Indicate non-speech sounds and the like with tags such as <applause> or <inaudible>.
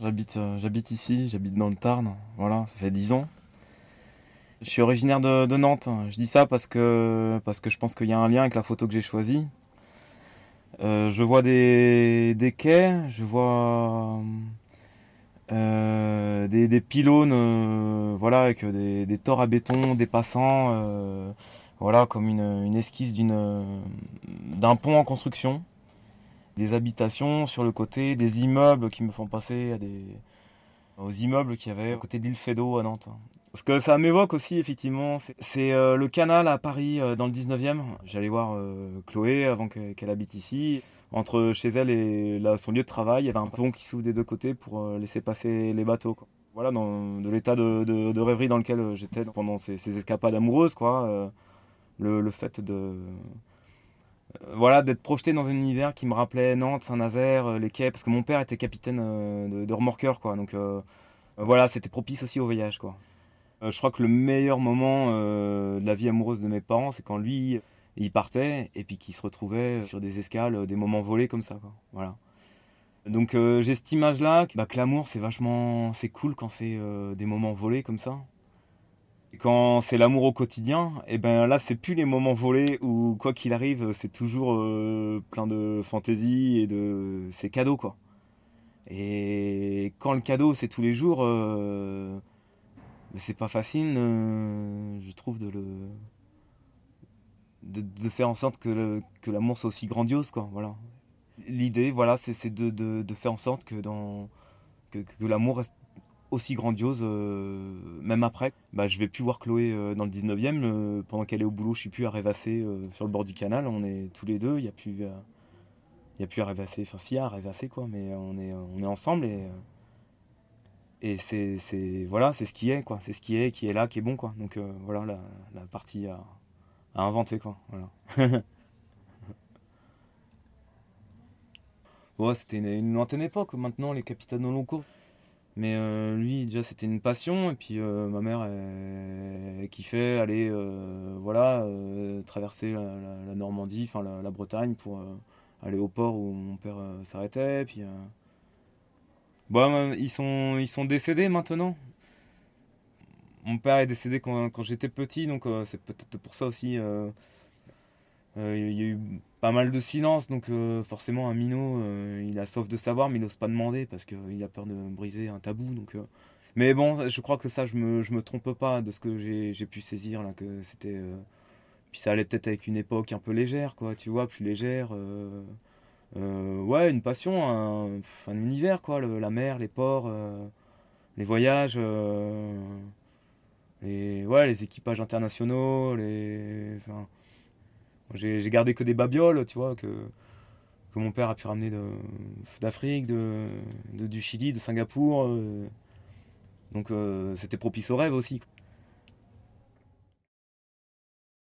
J'habite, euh, j'habite ici, j'habite dans le Tarn, voilà, ça fait 10 ans. Je suis originaire de, Nantes. Je dis ça parce que, parce que je pense qu'il y a un lien avec la photo que j'ai choisie. Euh, je vois des, des quais, je vois euh, des, des pylônes, voilà, avec des, des torts à béton dépassant, euh, voilà, comme une, une esquisse d'une, d'un pont en construction, des habitations sur le côté, des immeubles qui me font passer aux immeubles qu'il y avait côté de l'île Fédot à Nantes. Ce que ça m'évoque aussi, effectivement, c'est- euh, le canal à Paris, euh, dans le 19e. J'allais voir euh, Chloé avant que- qu'elle habite ici. Entre chez elle et là, son lieu de travail, il y avait un pont qui s'ouvre des deux côtés pour laisser passer les bateaux. Voilà, dans de l'état de, rêverie dans lequel j'étais pendant ces, escapades amoureuses, quoi. le, fait de voilà d'être projeté dans un univers qui me rappelait Nantes, Saint-Nazaire, euh, les quais, parce que mon père était capitaine euh, de, de remorqueur, quoi. Donc euh, voilà, c'était propice aussi au voyage, quoi. Euh, je crois que le meilleur moment euh, de la vie amoureuse de mes parents, c'est quand lui, il partait et puis qu'il se retrouvait sur des escales, euh, des moments volés comme ça. Quoi. Voilà. Donc euh, j'ai cette image-là, que, bah, l'amour c'est vachement, c'est cool quand c'est euh, des moments volés comme ça. Quand c'est l'amour au quotidien, et ben là c'est plus les moments volés où quoi qu'il arrive, c'est toujours euh, plein de fantaisie et de c'est cadeau quoi. Et quand le cadeau c'est tous les jours. euh, c'est pas facile, euh, je trouve, de le. De, faire en sorte que, que l'amour soit aussi grandiose, quoi. Voilà. L'idée, voilà, c'est, de, de faire en sorte que, dans, que, que l'amour reste aussi grandiose, euh, même après. Bah, je vais plus voir Chloé euh, dans le 19e. euh, pendant qu'elle est au boulot, je suis plus à rêvasser sur le bord du canal. On est tous les deux, il n'y a plus. il y a plus à rêvasser, enfin si, à rêvasser, quoi, mais on est, on est ensemble et. et c'est c'est voilà c'est ce qui est quoi c'est ce qui est qui est là qui est bon quoi donc voilà la, partie à, inventer quoi voilà <laughs> ouais c'était une, une lointaine époque maintenant les capitaines locaux mais euh, lui déjà c'était une passion et puis euh, ma mère elle, kiffait aller euh, voilà traverser la, Normandie enfin la, Bretagne pour aller au port où mon père s'arrêtait puis Bon, ils sont, ils sont décédés maintenant. Mon père est décédé quand, j'étais petit, donc c'est peut-être pour ça aussi. Pas mal de silence, donc euh, forcément un minot, euh, il a soif de savoir, mais il n'ose pas demander parce qu'il a peur de briser un tabou. Donc, euh, mais bon, je crois que ça, je me, me trompe pas de ce que j'ai, pu saisir là, que c'était. euh, Puis ça allait peut-être avec une époque un peu légère, quoi, tu vois, plus légère. euh, euh, ouais, une passion, un, un univers, quoi. la mer, les ports, euh, les voyages, euh, les, ouais, les équipages internationaux. Les, j'ai, gardé que des babioles, tu vois, que, mon père a pu ramener d'Afrique, du Chili, de Singapour. euh, donc euh, c'était propice au rêve aussi.